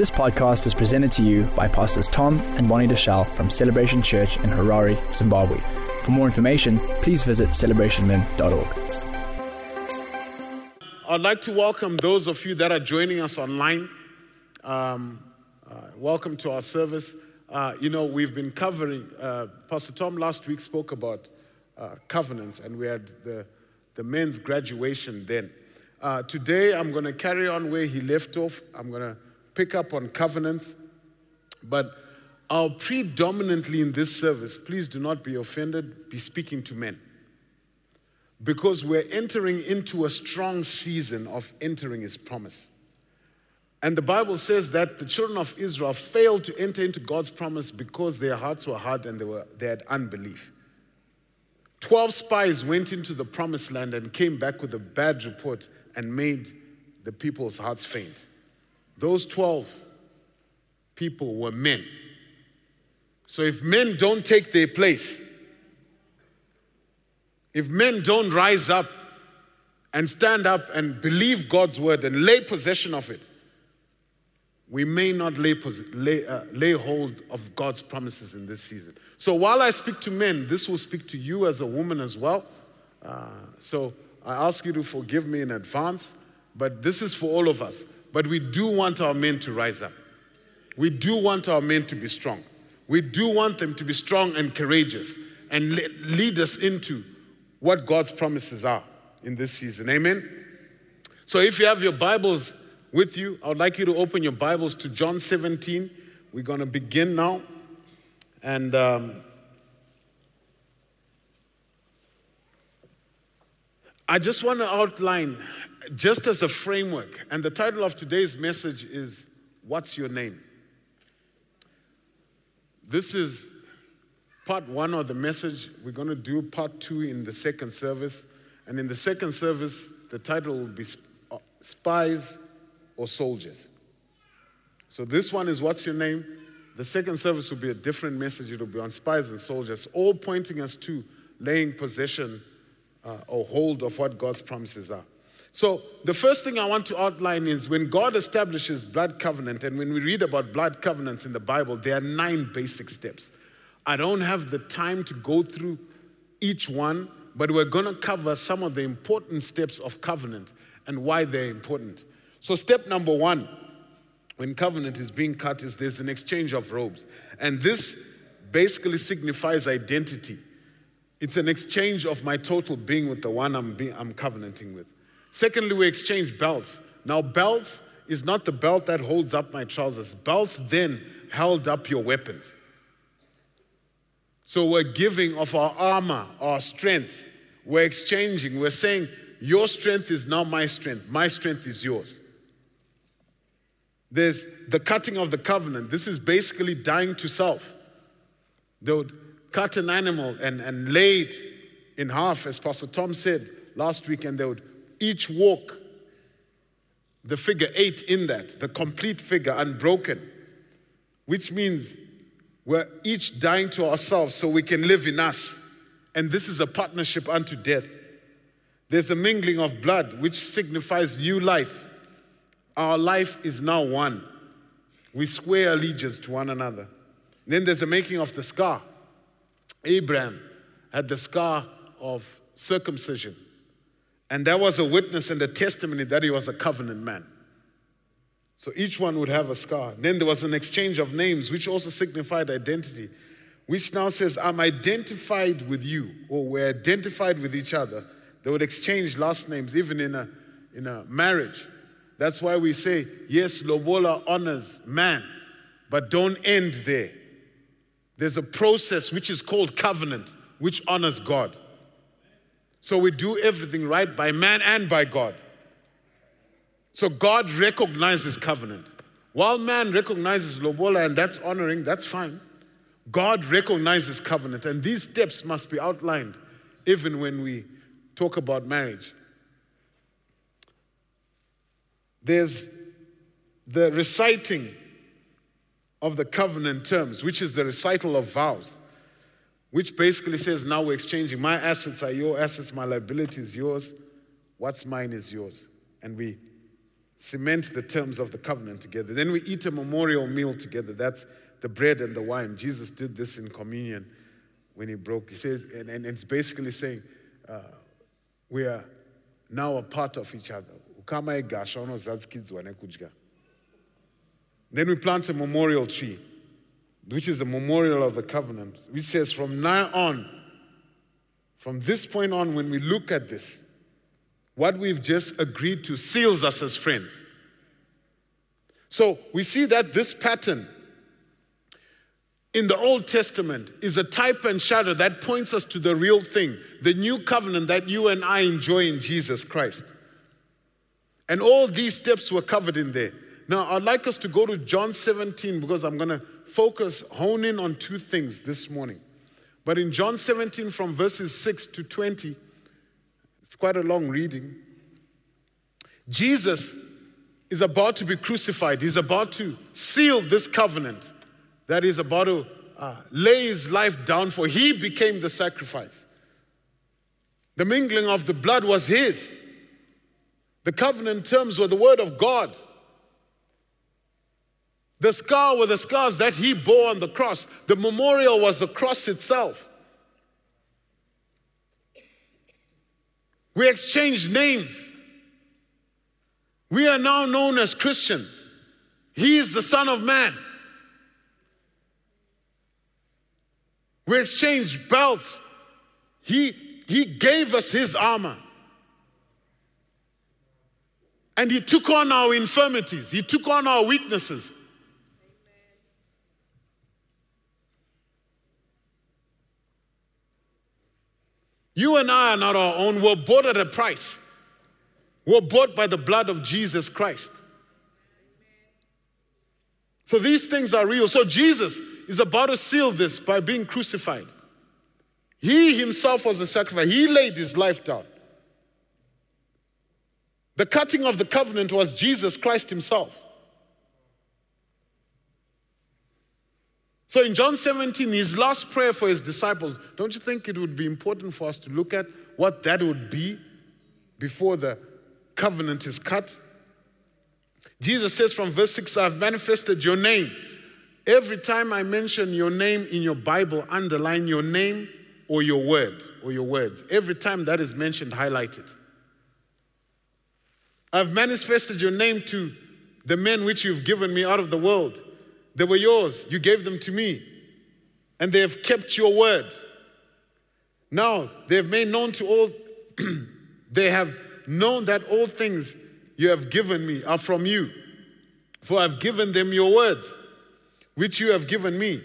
This podcast is presented to you by Pastors Tom and Bonnie Deuschle from Celebration Church in Harare, Zimbabwe. For more information, please visit celebrationmen.org. I'd like to welcome those of you that are joining us online. Um, uh, welcome to our service. Uh, you know, we've been covering, uh, Pastor Tom last week spoke about uh, covenants, and we had the, the men's graduation then. Uh, today, I'm going to carry on where he left off. I'm going to pick up on covenants, but I'll predominantly in this service, please do not be offended, be speaking to men. Because we're entering into a strong season of entering his promise. And the Bible says that the children of Israel failed to enter into God's promise because their hearts were hard and they, were, they had unbelief. Twelve spies went into the promised land and came back with a bad report and made the people's hearts faint. Those 12 people were men. So if men don't take their place, if men don't rise up and stand up and believe God's word and lay possession of it, we may not lay, lay, uh, lay hold of God's promises in this season. So while I speak to men, this will speak to you as a woman as well. Uh, so I ask you to forgive me in advance, but this is for all of us. But we do want our men to rise up. We do want our men to be strong. We do want them to be strong and courageous and lead us into what God's promises are in this season. Amen. So if you have your Bibles with you, I would like you to open your Bibles to John 17. We're going to begin now. And um, I just want to outline, just as a framework, and the title of today's message is What's Your Name? This is part one of the message. We're going to do part two in the second service. And in the second service, the title will be uh, Spies or Soldiers. So this one is What's Your Name? The second service will be a different message. It'll be on spies and soldiers, all pointing us to laying possession uh, or hold of what God's promises are. So, the first thing I want to outline is when God establishes blood covenant, and when we read about blood covenants in the Bible, there are nine basic steps. I don't have the time to go through each one, but we're going to cover some of the important steps of covenant and why they're important. So, step number one when covenant is being cut is there's an exchange of robes. And this basically signifies identity. It's an exchange of my total being with the one I'm, I'm covenanting with. Secondly, we exchange belts. Now, belts is not the belt that holds up my trousers. Belts then held up your weapons. So we're giving of our armor, our strength. We're exchanging. We're saying, Your strength is now my strength. My strength is yours. There's the cutting of the covenant. This is basically dying to self. They would cut an animal and, and lay it in half, as Pastor Tom said last week, and they would each walk the figure eight in that, the complete figure, unbroken, which means we're each dying to ourselves so we can live in us. And this is a partnership unto death. There's a mingling of blood, which signifies new life. Our life is now one. We swear allegiance to one another. then there's a making of the scar. Abraham had the scar of circumcision. And that was a witness and a testimony that he was a covenant man. So each one would have a scar. Then there was an exchange of names, which also signified identity, which now says, I'm identified with you, or we're identified with each other. They would exchange last names, even in a, in a marriage. That's why we say, yes, Lobola honors man, but don't end there. There's a process which is called covenant, which honors God. So we do everything right by man and by God. So God recognizes covenant. While man recognizes Lobola and that's honoring, that's fine. God recognizes covenant. And these steps must be outlined even when we talk about marriage. There's the reciting of the covenant terms, which is the recital of vows, which basically says now we're exchanging. My assets are your assets, my liability is yours, what's mine is yours. And we cement the terms of the covenant together. Then we eat a memorial meal together. That's the bread and the wine. Jesus did this in communion when he broke. He says, and, and it's basically saying, uh, we are now a part of each other. Then we plant a memorial tree, which is a memorial of the covenant, which says from now on, from this point on, when we look at this, what we've just agreed to seals us as friends. So we see that this pattern in the Old Testament is a type and shadow that points us to the real thing, the new covenant that you and I enjoy in Jesus Christ. And all these steps were covered in there. Now, I'd like us to go to John 17 because I'm going to focus, hone in on two things this morning. But in John 17, from verses 6 to 20, it's quite a long reading. Jesus is about to be crucified, he's about to seal this covenant that is about to uh, lay his life down for. He became the sacrifice. The mingling of the blood was his. The covenant terms were the word of God. The scar were the scars that he bore on the cross. The memorial was the cross itself. We exchanged names. We are now known as Christians. He is the Son of Man. We exchanged belts. He, he gave us his armor. And he took on our infirmities, he took on our weaknesses. You and I are not our own. We're bought at a price. We're bought by the blood of Jesus Christ. So these things are real. So Jesus is about to seal this by being crucified. He himself was a sacrifice, he laid his life down. The cutting of the covenant was Jesus Christ himself. So in John 17, his last prayer for his disciples, don't you think it would be important for us to look at what that would be before the covenant is cut? Jesus says from verse 6, I've manifested your name Every time I mention your name in your Bible, underline your name or your word or your words. Every time that is mentioned, highlight it. I've manifested your name to the men which you've given me out of the world. They were yours, you gave them to me, and they have kept your word. Now they have made known to all, they have known that all things you have given me are from you, for I've given them your words which you have given me.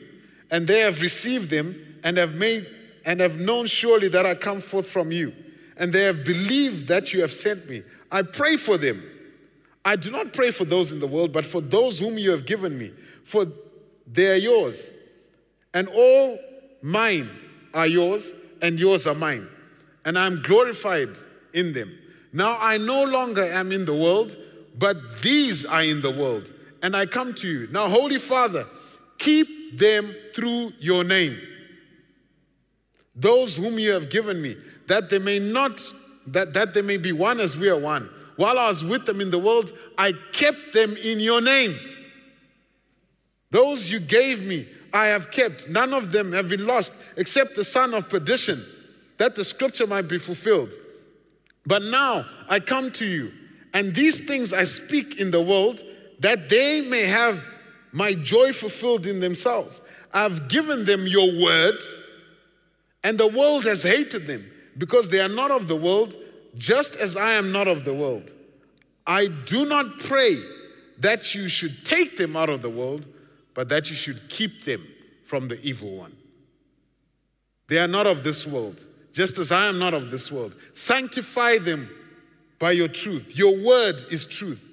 And they have received them and have made and have known surely that I come forth from you. And they have believed that you have sent me. I pray for them. I do not pray for those in the world, but for those whom you have given me, for they are yours. And all mine are yours, and yours are mine. And I'm glorified in them. Now I no longer am in the world, but these are in the world. And I come to you. Now, Holy Father, Keep them through your name. Those whom you have given me, that they may not, that, that they may be one as we are one. While I was with them in the world, I kept them in your name. Those you gave me, I have kept. None of them have been lost except the son of perdition, that the scripture might be fulfilled. But now I come to you, and these things I speak in the world, that they may have my joy fulfilled in themselves. I've given them your word, and the world has hated them because they are not of the world, just as I am not of the world. I do not pray that you should take them out of the world, but that you should keep them from the evil one. They are not of this world, just as I am not of this world. Sanctify them by your truth. Your word is truth.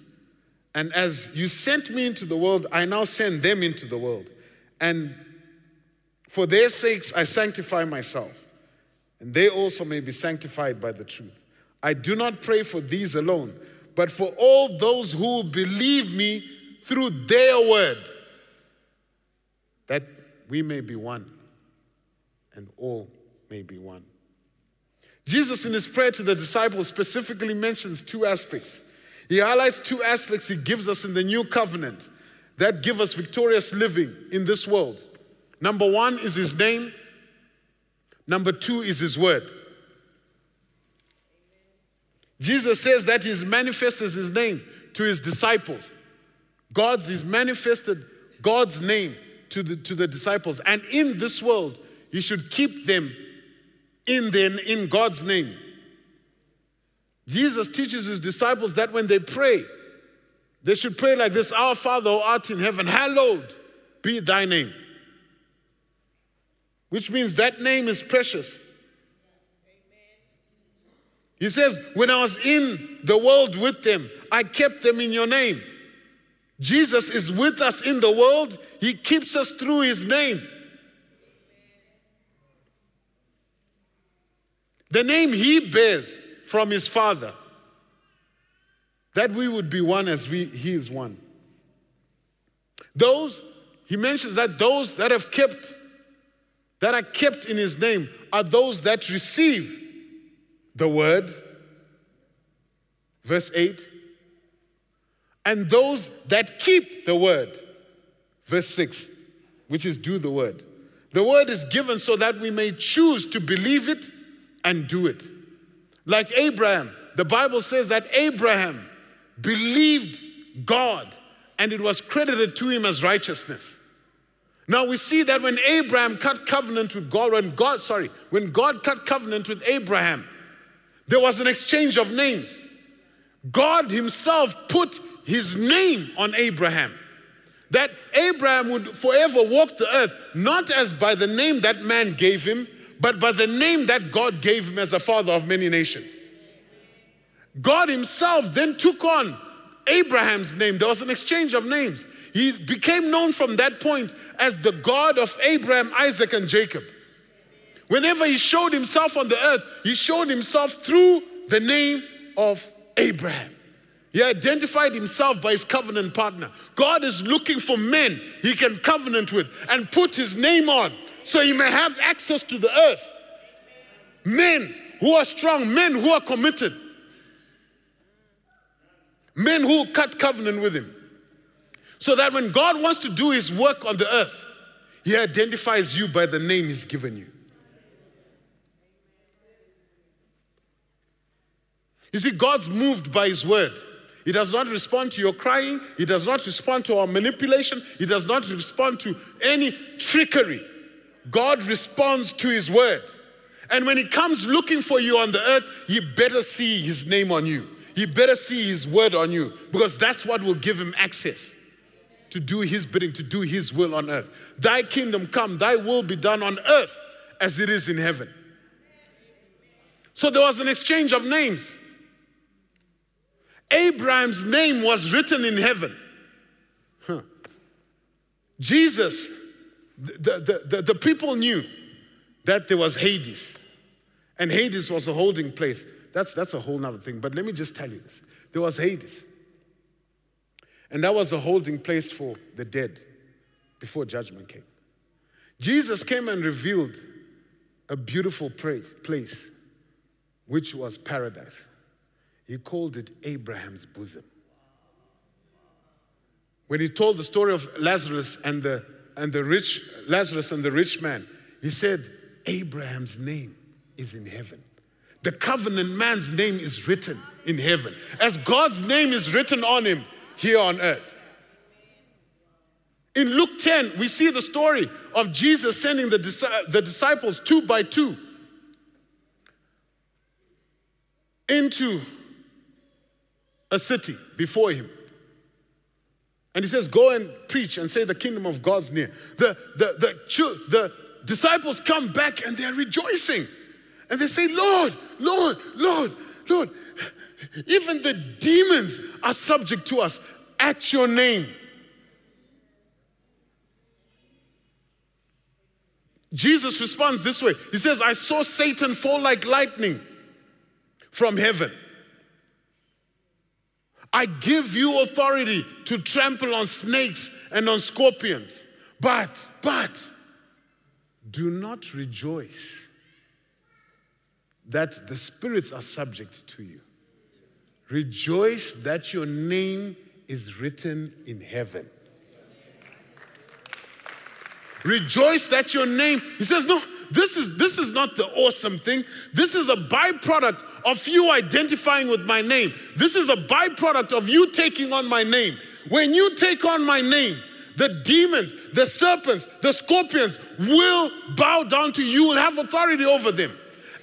And as you sent me into the world, I now send them into the world. And for their sakes, I sanctify myself, and they also may be sanctified by the truth. I do not pray for these alone, but for all those who believe me through their word, that we may be one, and all may be one. Jesus, in his prayer to the disciples, specifically mentions two aspects He highlights two aspects he gives us in the new covenant that give us victorious living in this world. Number one is his name, number two is his word. Jesus says that he's manifested his name to his disciples. God's, he's manifested God's name to the, to the disciples. And in this world, you should keep them in, the, in God's name. Jesus teaches his disciples that when they pray, they should pray like this Our Father who art in heaven, hallowed be thy name. Which means that name is precious. He says, When I was in the world with them, I kept them in your name. Jesus is with us in the world, He keeps us through His name. The name He bears from His Father, that we would be one as we, He is one. Those, He mentions that those that have kept, that are kept in His name, are those that receive the word, verse 8, and those that keep the word, verse 6, which is do the word. The word is given so that we may choose to believe it and do it. Like Abraham, the Bible says that Abraham believed God and it was credited to him as righteousness. Now we see that when Abraham cut covenant with God, when God, sorry, when God cut covenant with Abraham, there was an exchange of names. God Himself put His name on Abraham. That Abraham would forever walk the earth, not as by the name that man gave him, but by the name that God gave him as the father of many nations. God Himself then took on Abraham's name. There was an exchange of names. He became known from that point as the God of Abraham, Isaac, and Jacob. Whenever he showed himself on the earth, he showed himself through the name of Abraham. He identified himself by his covenant partner. God is looking for men he can covenant with and put his name on so he may have access to the earth. Men who are strong, men who are committed, men who cut covenant with him. So that when God wants to do his work on the earth, he identifies you by the name he's given you. You see, God's moved by His word. He does not respond to your crying. He does not respond to our manipulation. He does not respond to any trickery. God responds to His word. And when He comes looking for you on the earth, He better see His name on you. He better see His word on you because that's what will give Him access to do His bidding, to do His will on earth. Thy kingdom come, Thy will be done on earth as it is in heaven. So there was an exchange of names. Abraham's name was written in heaven. Huh. Jesus, the, the, the, the, people knew that there was Hades, and Hades was a holding place. That's, that's a whole nother thing, but let me just tell you this. There was Hades, and that was a holding place for the dead before judgment came. Jesus came and revealed a beautiful place, which was paradise. He called it Abraham's bosom. When he told the story of Lazarus and the, and the rich, Lazarus and the rich man, he said, Abraham's name is in heaven. The covenant man's name is written in heaven, as God's name is written on him here on earth. In Luke 10, we see the story of Jesus sending the, the disciples two by two into a city before him. And he says, Go and preach and say the kingdom of God's near. The, the, the, the disciples come back and they're rejoicing. And they say, Lord, Lord, Lord, Lord, even the demons are subject to us at your name. Jesus responds this way He says, I saw Satan fall like lightning from heaven. I give you authority to trample on snakes and on scorpions. But, but, do not rejoice that the spirits are subject to you. Rejoice that your name is written in heaven. Rejoice that your name, he says, no, this is this is not the awesome thing. This is a byproduct of you identifying with my name. This is a byproduct of you taking on my name. When you take on my name, the demons, the serpents, the scorpions will bow down to you and have authority over them.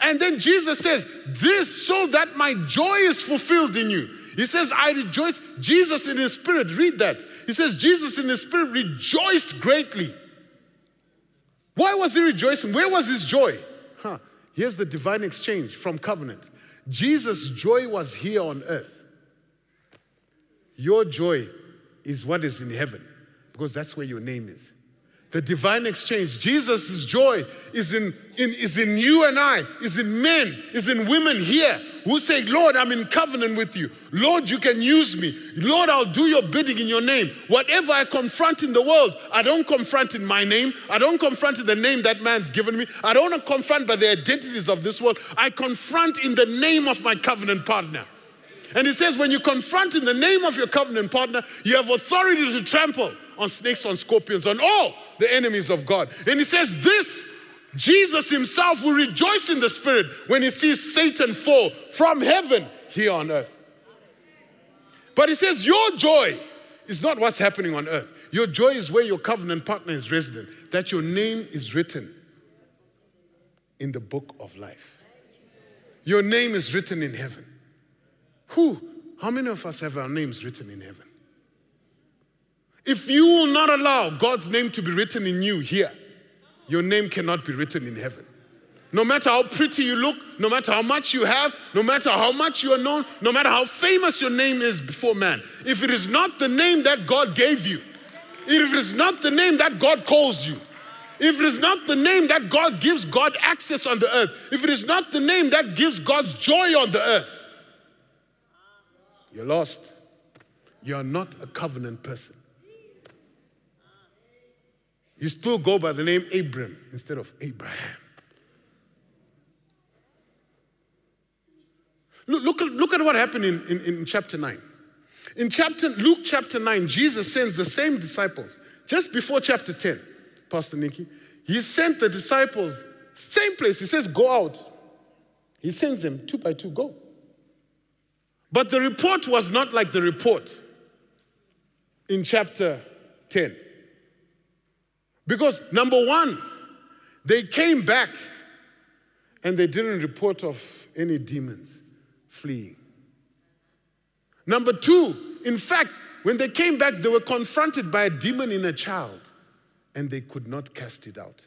And then Jesus says, This so that my joy is fulfilled in you. He says, I rejoice. Jesus in his spirit, read that. He says, Jesus in his spirit rejoiced greatly. Why was he rejoicing? Where was his joy? Huh. Here's the divine exchange from covenant. Jesus' joy was here on earth. Your joy is what is in heaven because that's where your name is. The divine exchange, Jesus' joy is in, in, is in you and I, is in men, is in women here who say, Lord, I'm in covenant with you. Lord, you can use me. Lord, I'll do your bidding in your name. Whatever I confront in the world, I don't confront in my name. I don't confront in the name that man's given me. I don't confront by the identities of this world. I confront in the name of my covenant partner. And he says, when you confront in the name of your covenant partner, you have authority to trample on snakes, on scorpions, on all the enemies of God. And he says, This Jesus himself will rejoice in the spirit when he sees Satan fall from heaven here on earth. But he says, Your joy is not what's happening on earth. Your joy is where your covenant partner is resident, that your name is written in the book of life. Your name is written in heaven. Who? How many of us have our names written in heaven? If you will not allow God's name to be written in you here, your name cannot be written in heaven. No matter how pretty you look, no matter how much you have, no matter how much you are known, no matter how famous your name is before man, if it is not the name that God gave you, if it is not the name that God calls you, if it is not the name that God gives God access on the earth, if it is not the name that gives God's joy on the earth, you're lost. You are not a covenant person. You still go by the name Abram instead of Abraham. Look, look, at, look at what happened in, in, in chapter 9. In chapter, Luke chapter 9, Jesus sends the same disciples just before chapter 10, Pastor Nikki. He sent the disciples, same place. He says, Go out. He sends them two by two, go. But the report was not like the report in chapter 10. Because number one, they came back and they didn't report of any demons fleeing. Number two, in fact, when they came back, they were confronted by a demon in a child and they could not cast it out.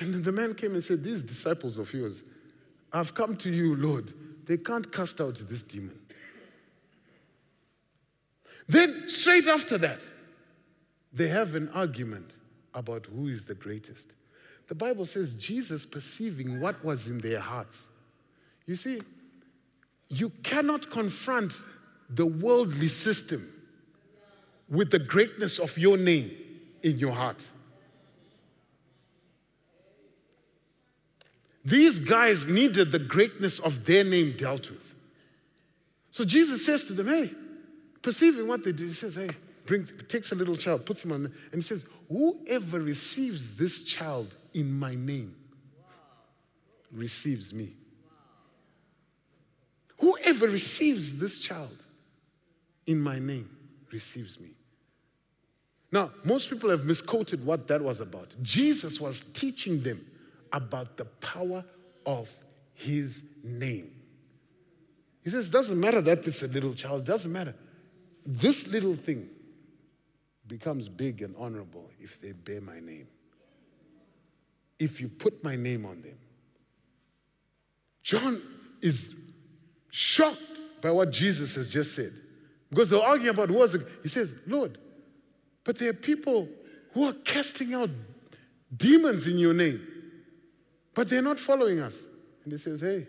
And then the man came and said, These disciples of yours, I've come to you, Lord. They can't cast out this demon. Then, straight after that, they have an argument about who is the greatest. The Bible says Jesus perceiving what was in their hearts. You see, you cannot confront the worldly system with the greatness of your name in your heart. These guys needed the greatness of their name dealt with. So Jesus says to them, Hey, perceiving what they did, he says, Hey, brings, takes a little child, puts him on, and he says, Whoever receives this child in my name receives me. Whoever receives this child in my name receives me. Now, most people have misquoted what that was about. Jesus was teaching them about the power of his name. He says, doesn't matter that it's a little child, doesn't matter. This little thing becomes big and honorable if they bear my name. If you put my name on them. John is shocked by what Jesus has just said. Because they're arguing about who was. He says, Lord, but there are people who are casting out demons in your name, but they're not following us. And he says, Hey,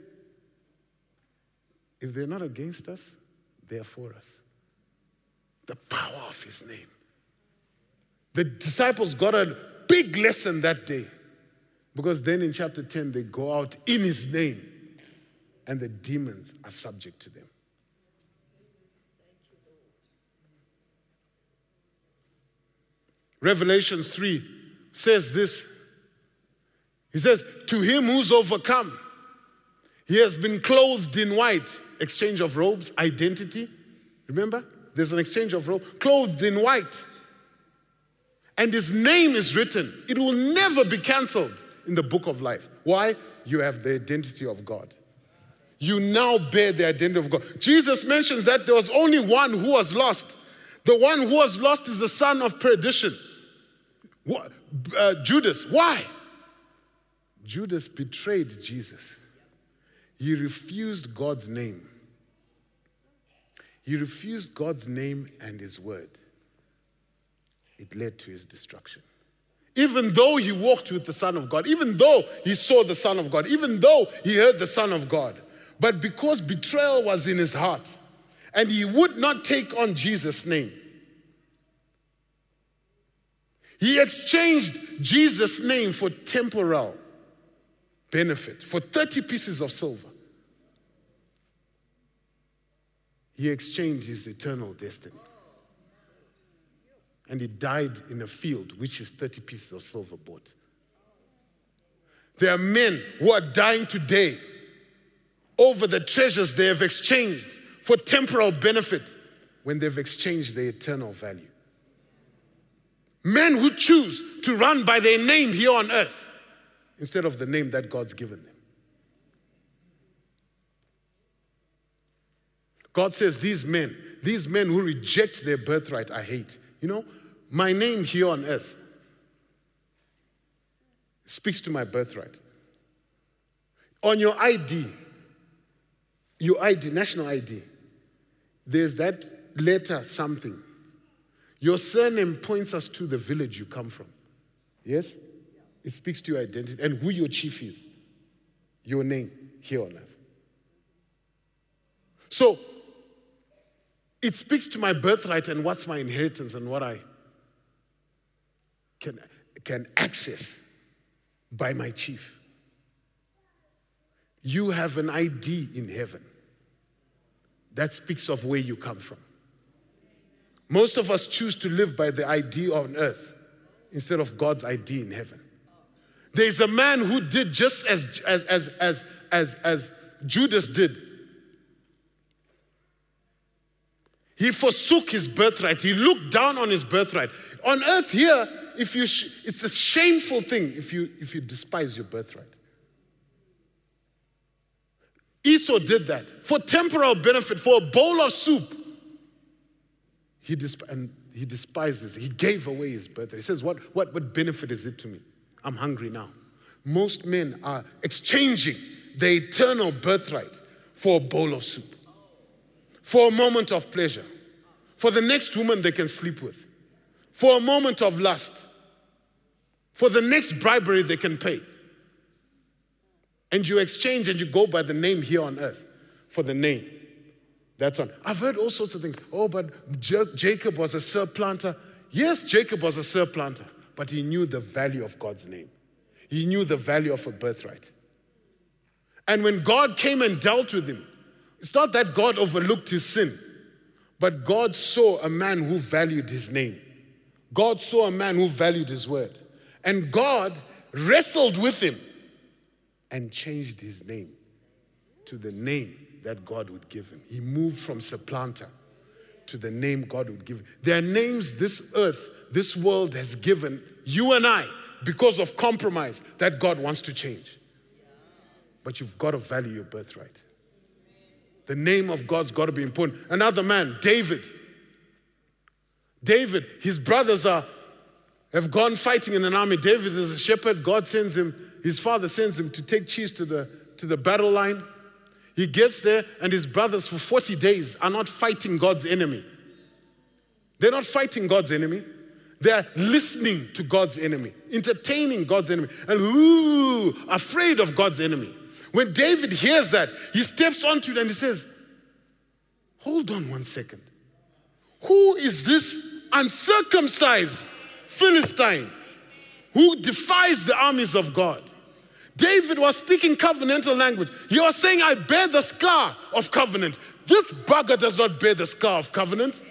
if they're not against us, they're for us. The power of his name. The disciples got a big lesson that day because then in chapter 10, they go out in his name and the demons are subject to them. Revelations 3 says this. He says, To him who's overcome, he has been clothed in white. Exchange of robes, identity. Remember? There's an exchange of robes. Clothed in white and his name is written. It will never be cancelled in the book of life. Why? You have the identity of God. You now bear the identity of God. Jesus mentions that there was only one who was lost. The one who was lost is the son of perdition. What? Uh, Judas. Why? Judas betrayed Jesus. He refused God's name. He refused God's name and his word. It led to his destruction. Even though he walked with the Son of God, even though he saw the Son of God, even though he heard the Son of God, but because betrayal was in his heart and he would not take on Jesus' name, he exchanged Jesus' name for temporal benefit, for 30 pieces of silver. He exchanged his eternal destiny. And he died in a field which is 30 pieces of silver bought. There are men who are dying today over the treasures they have exchanged for temporal benefit when they've exchanged their eternal value. Men who choose to run by their name here on earth instead of the name that God's given them. God says, These men, these men who reject their birthright, I hate. You know, my name here on earth speaks to my birthright. On your ID, your ID, national ID, there's that letter something. Your surname points us to the village you come from. Yes? It speaks to your identity and who your chief is. Your name here on earth. So, it speaks to my birthright and what's my inheritance and what I can, can access by my chief. You have an ID in heaven that speaks of where you come from. Most of us choose to live by the ID on earth instead of God's ID in heaven. There's a man who did just as, as, as, as, as, as Judas did. He forsook his birthright. He looked down on his birthright. On earth here, if you sh- it's a shameful thing if you, if you despise your birthright. Esau did that for temporal benefit, for a bowl of soup. He, and he despises, he gave away his birthright. He says, what, what, what benefit is it to me? I'm hungry now. Most men are exchanging the eternal birthright for a bowl of soup, for a moment of pleasure, for the next woman they can sleep with, for a moment of lust, for the next bribery they can pay. And you exchange and you go by the name here on earth for the name that's on. I've heard all sorts of things. Oh, but Jacob was a surplanter. Yes, Jacob was a surplanter, but he knew the value of God's name. He knew the value of a birthright. And when God came and dealt with him, it's not that God overlooked his sin, but God saw a man who valued his name. God saw a man who valued his word. And God wrestled with him and changed his name to the name that God would give him. He moved from supplanter to the name God would give. There are names this earth, this world has given you and I because of compromise that God wants to change. But you've got to value your birthright. The name of God's got to be important. Another man, David. David, his brothers are have gone fighting in an army. David is a shepherd. God sends him, his father sends him to take cheese to the, to the battle line. He gets there, and his brothers for 40 days are not fighting God's enemy. They're not fighting God's enemy. They're listening to God's enemy, entertaining God's enemy, and ooh, afraid of God's enemy. When David hears that, he steps onto it and he says, Hold on one second. Who is this uncircumcised Philistine who defies the armies of God? David was speaking covenantal language. He was saying, I bear the scar of covenant. This bugger does not bear the scar of covenant.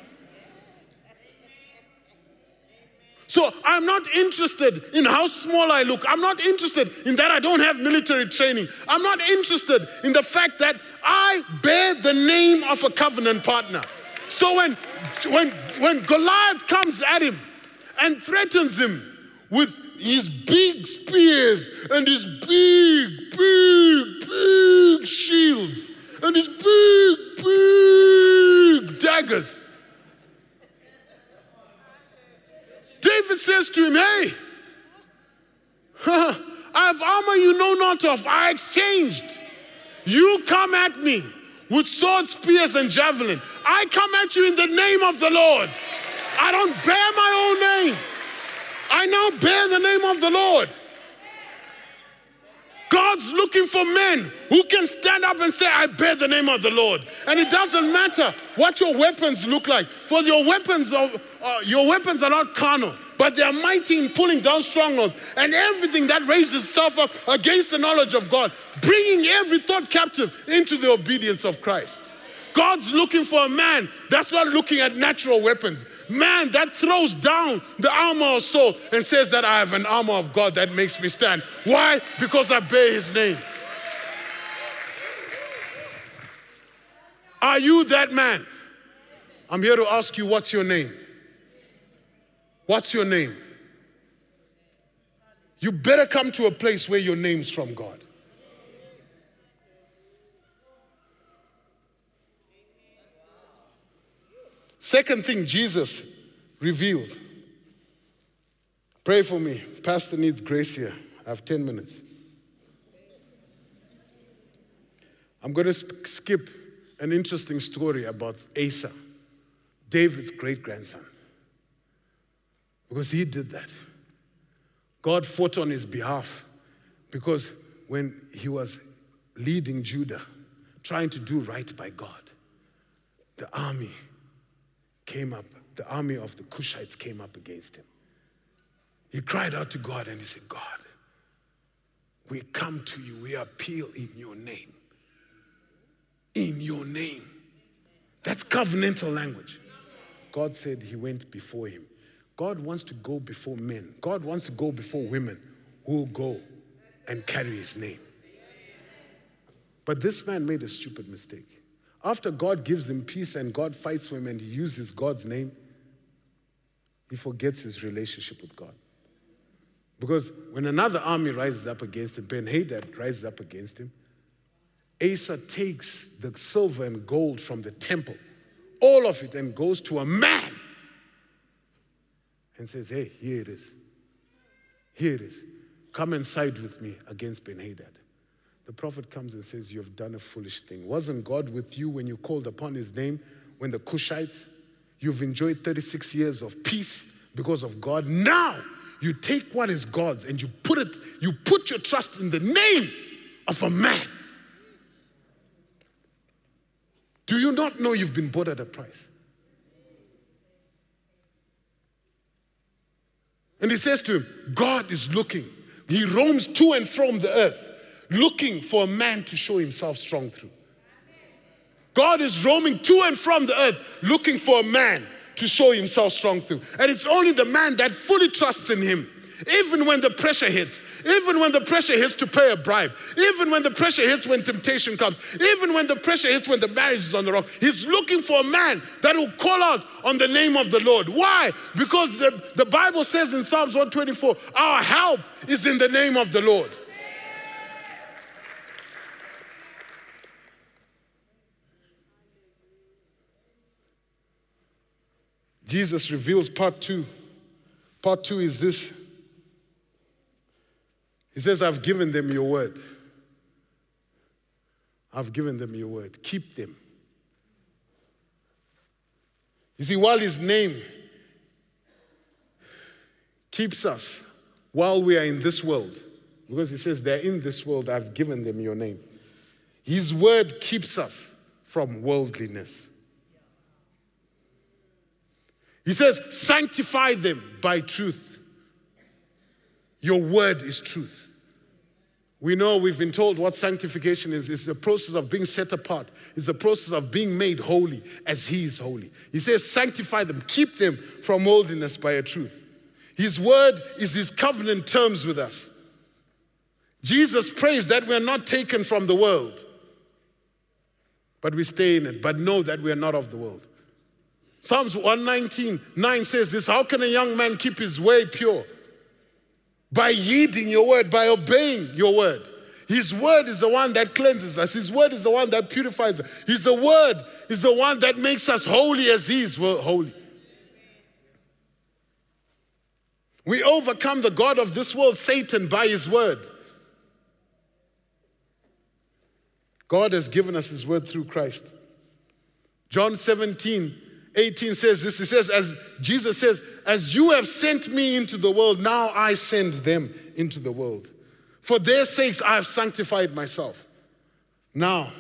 So I'm not interested in how small I look. I'm not interested in that I don't have military training. I'm not interested in the fact that I bear the name of a covenant partner. So when when when Goliath comes at him and threatens him with his big spears and his big, big, big shields and his big, big daggers. David says to him, Hey, I have armor you know not of. I exchanged. You come at me with sword, spears, and javelin. I come at you in the name of the Lord. I don't bear my own name. I now bear the name of the Lord. God's looking for men who can stand up and say, I bear the name of the Lord. And it doesn't matter what your weapons look like, for your weapons are, uh, your weapons are not carnal, but they are mighty in pulling down strongholds and everything that raises itself up against the knowledge of God, bringing every thought captive into the obedience of Christ. God's looking for a man that's not looking at natural weapons. Man that throws down the armor of Saul and says that I have an armor of God that makes me stand. Why? Because I bear his name. Are you that man? I'm here to ask you, what's your name? What's your name? You better come to a place where your name's from God. Second thing Jesus revealed. Pray for me. Pastor needs grace here. I have 10 minutes. I'm going to skip an interesting story about Asa, David's great grandson, because he did that. God fought on his behalf because when he was leading Judah, trying to do right by God, the army came up, the army of the Cushites came up against him. He cried out to God and he said, God, we come to you, we appeal in your name. In your name. That's covenantal language. God said he went before him. God wants to go before men. God wants to go before women who will go and carry his name. But this man made a stupid mistake. After God gives him peace and God fights for him and he uses God's name, he forgets his relationship with God. Because when another army rises up against him, Ben Hadad rises up against him, Asa takes the silver and gold from the temple, all of it, and goes to a man and says, Hey, here it is. Here it is. Come and side with me against Ben Hadad the prophet comes and says, You have done a foolish thing. Wasn't God with you when you called upon his name, when the Cushites? You've enjoyed 36 years of peace because of God. Now you take what is God's and you put it, you put your trust in the name of a man. Do you not know you've been bought at a price? And he says to him, God is looking. He roams to and from the earth looking for a man to show himself strong through. God is roaming to and from the earth looking for a man to show himself strong through. And it's only the man that fully trusts in him, even when the pressure hits, even when the pressure hits to pay a bribe, even when the pressure hits when temptation comes, even when the pressure hits when the marriage is on the rock. He's looking for a man that will call out on the name of the Lord. Why? Because the, the Bible says in Psalms 124, our help is in the name of the Lord. Jesus reveals part two. Part two is this He says, I've given them your word. I've given them your word. Keep them. You see, while his name keeps us while we are in this world, because he says they're in this world, I've given them your name. His word keeps us from worldliness. He says, sanctify them by truth. Your word is truth. We know we've been told what sanctification is. It's the process of being set apart. It's the process of being made holy as He is holy. He says, sanctify them, keep them from worldliness by a truth. His word is his covenant terms with us. Jesus prays that we are not taken from the world, but we stay in it, but know that we are not of the world. Psalms 119 9 says this How can a young man keep his way pure? By heeding your word, by obeying your word. His word is the one that cleanses us. His word is the one that purifies us. His word is the one that makes us holy as He is holy. We overcome the God of this world, Satan, by His word. God has given us His word through Christ. John 17, 18 says this. He says, as Jesus says, As you have sent me into the world, now I send them into the world. For their sakes I have sanctified myself. Now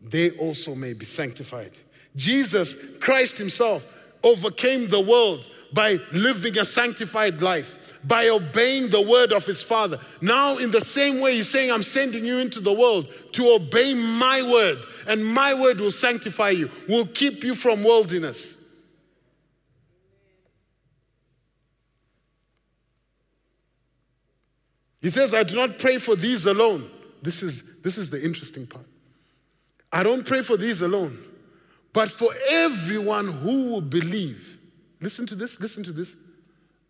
they also may be sanctified. Jesus Christ Himself overcame the world by living a sanctified life by obeying the word of his father. Now, in the same way, he's saying, I'm sending you into the world to obey my word, and my word will sanctify you, will keep you from worldliness. He says, I do not pray for these alone. This is, this is the interesting part. I don't pray for these alone, but for everyone who will believe. Listen to this, listen to this.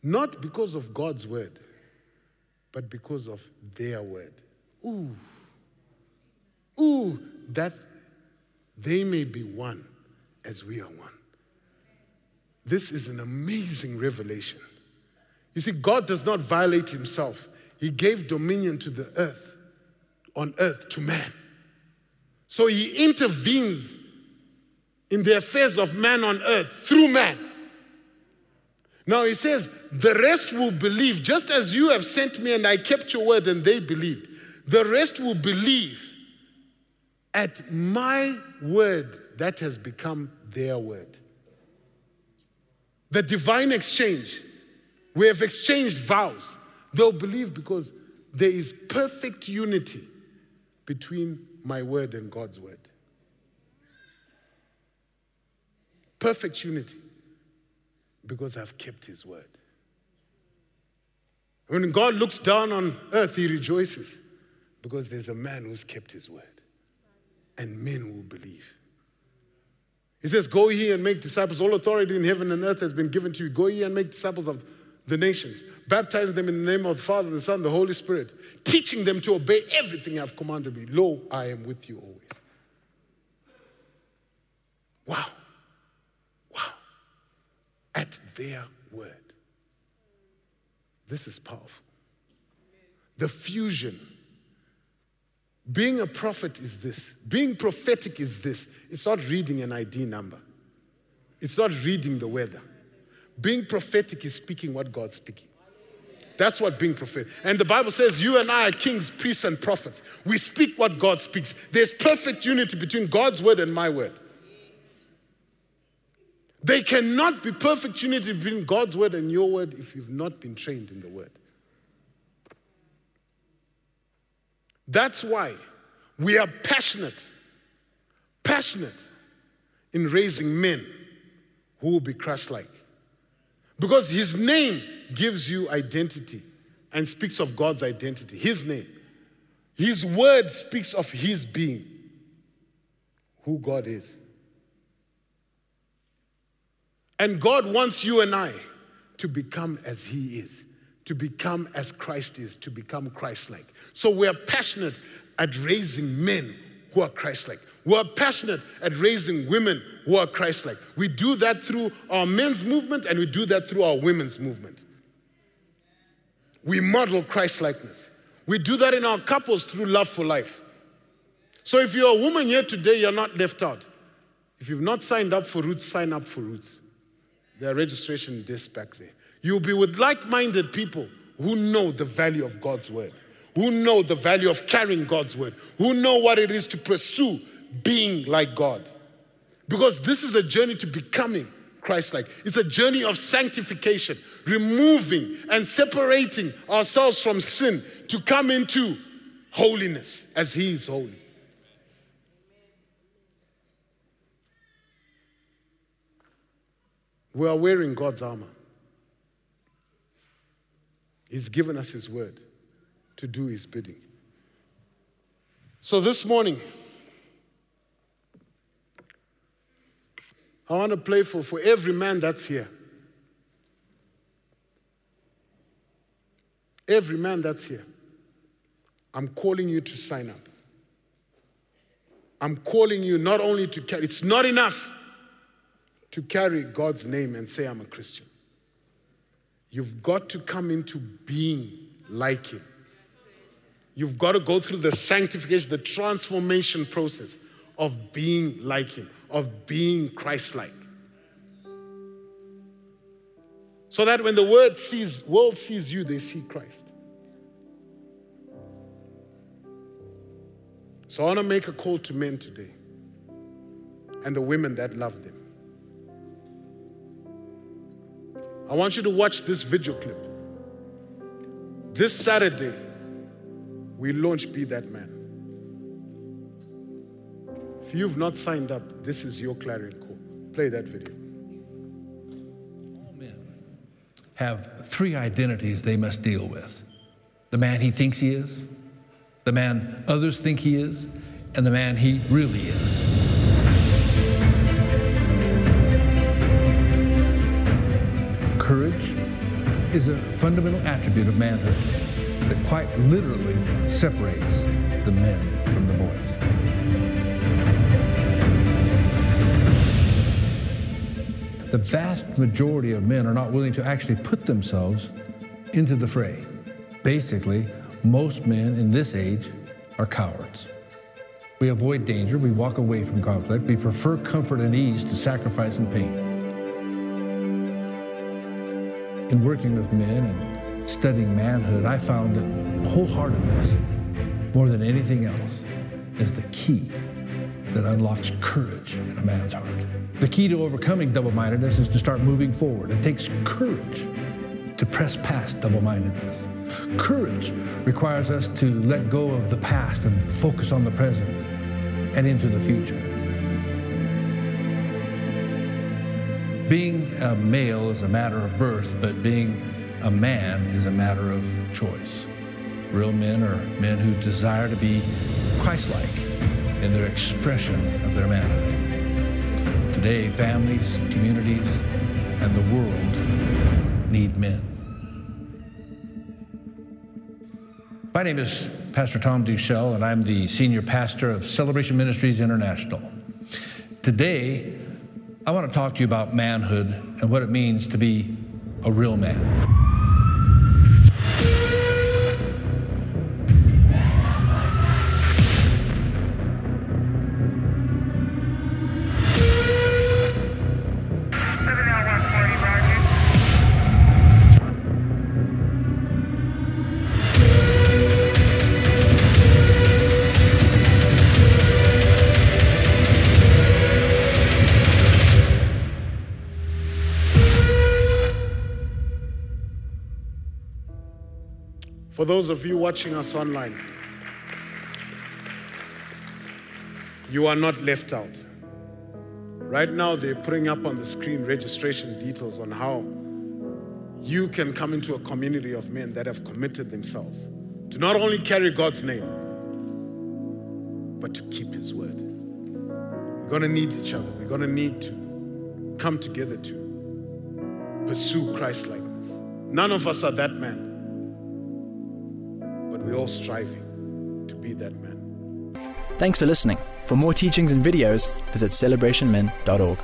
Not because of God's word, but because of their word. Ooh. Ooh, that they may be one as we are one. This is an amazing revelation. You see, God does not violate himself. He gave dominion to the earth, on earth, to man. So he intervenes in the affairs of man on earth through man. Now he says, The rest will believe, just as you have sent me and I kept your word and they believed. The rest will believe at my word that has become their word. The divine exchange, we have exchanged vows. They'll believe because there is perfect unity between my word and God's word. Perfect unity because I've kept his word. When God looks down on earth, he rejoices because there's a man who's kept his word, and men will believe. He says, Go ye and make disciples. All authority in heaven and earth has been given to you. Go ye and make disciples of the nations, baptizing them in the name of the Father, the Son, the Holy Spirit, teaching them to obey everything I've commanded me. Lo, I am with you always. Wow at their word. This is powerful. The fusion. Being a prophet is this. Being prophetic is this. It's not reading an ID number, it's not reading the weather. Being prophetic is speaking what God's speaking. That's what being prophetic. And the Bible says, You and I are kings, priests, and prophets. We speak what God speaks. There's perfect unity between God's word and my word. They cannot be perfect unity between God's word and your word if you've not been trained in the word. That's why we are passionate, passionate in raising men who will be Christ like. Because his name gives you identity and speaks of God's identity, his name. His word speaks of his being, who God is. And God wants you and I to become as He is, to become as Christ is, to become Christ like. So we are passionate at raising men who are Christ like. We are passionate at raising women who are Christ like. We do that through our men's movement and we do that through our women's movement. We model Christ likeness. We do that in our couples through love for life. So if you're a woman here today, you're not left out. If you've not signed up for Roots, sign up for Roots. There are registration desk back there. You'll be with like minded people who know the value of God's word, who know the value of carrying God's word, who know what it is to pursue being like God. Because this is a journey to becoming Christ like. It's a journey of sanctification, removing and separating ourselves from sin to come into holiness as He is holy. We are wearing God's armor. He's given us His word to do His bidding. So this morning, I want to play for, for every man that's here. Every man that's here. I'm calling you to sign up. I'm calling you not only to carry, it's not enough to carry God's name and say, I'm a Christian. You've got to come into being like Him. You've got to go through the sanctification, the transformation process of being like Him, of being Christ like. So that when the world sees, world sees you, they see Christ. So I want to make a call to men today and the women that love them. I want you to watch this video clip. This Saturday, we launch Be That Man. If you've not signed up, this is your clarion call. Play that video. All men have three identities they must deal with the man he thinks he is, the man others think he is, and the man he really is. Is a fundamental attribute of manhood that quite literally separates the men from the boys. The vast majority of men are not willing to actually put themselves into the fray. Basically, most men in this age are cowards. We avoid danger, we walk away from conflict, we prefer comfort and ease to sacrifice and pain. In working with men and studying manhood, I found that wholeheartedness, more than anything else, is the key that unlocks courage in a man's heart. The key to overcoming double mindedness is to start moving forward. It takes courage to press past double mindedness. Courage requires us to let go of the past and focus on the present and into the future. A male is a matter of birth, but being a man is a matter of choice. Real men are men who desire to be Christ like in their expression of their manhood. Today, families, communities, and the world need men. My name is Pastor Tom Deuschle, and I'm the senior pastor of Celebration Ministries International. Today, I want to talk to you about manhood and what it means to be a real man. Those of you watching us online, you are not left out. Right now, they're putting up on the screen registration details on how you can come into a community of men that have committed themselves to not only carry God's name, but to keep His word. We're going to need each other. We're going to need to come together to pursue Christ likeness. None of us are that man we're all striving to be that man. Thanks for listening. For more teachings and videos, visit celebrationmen.org.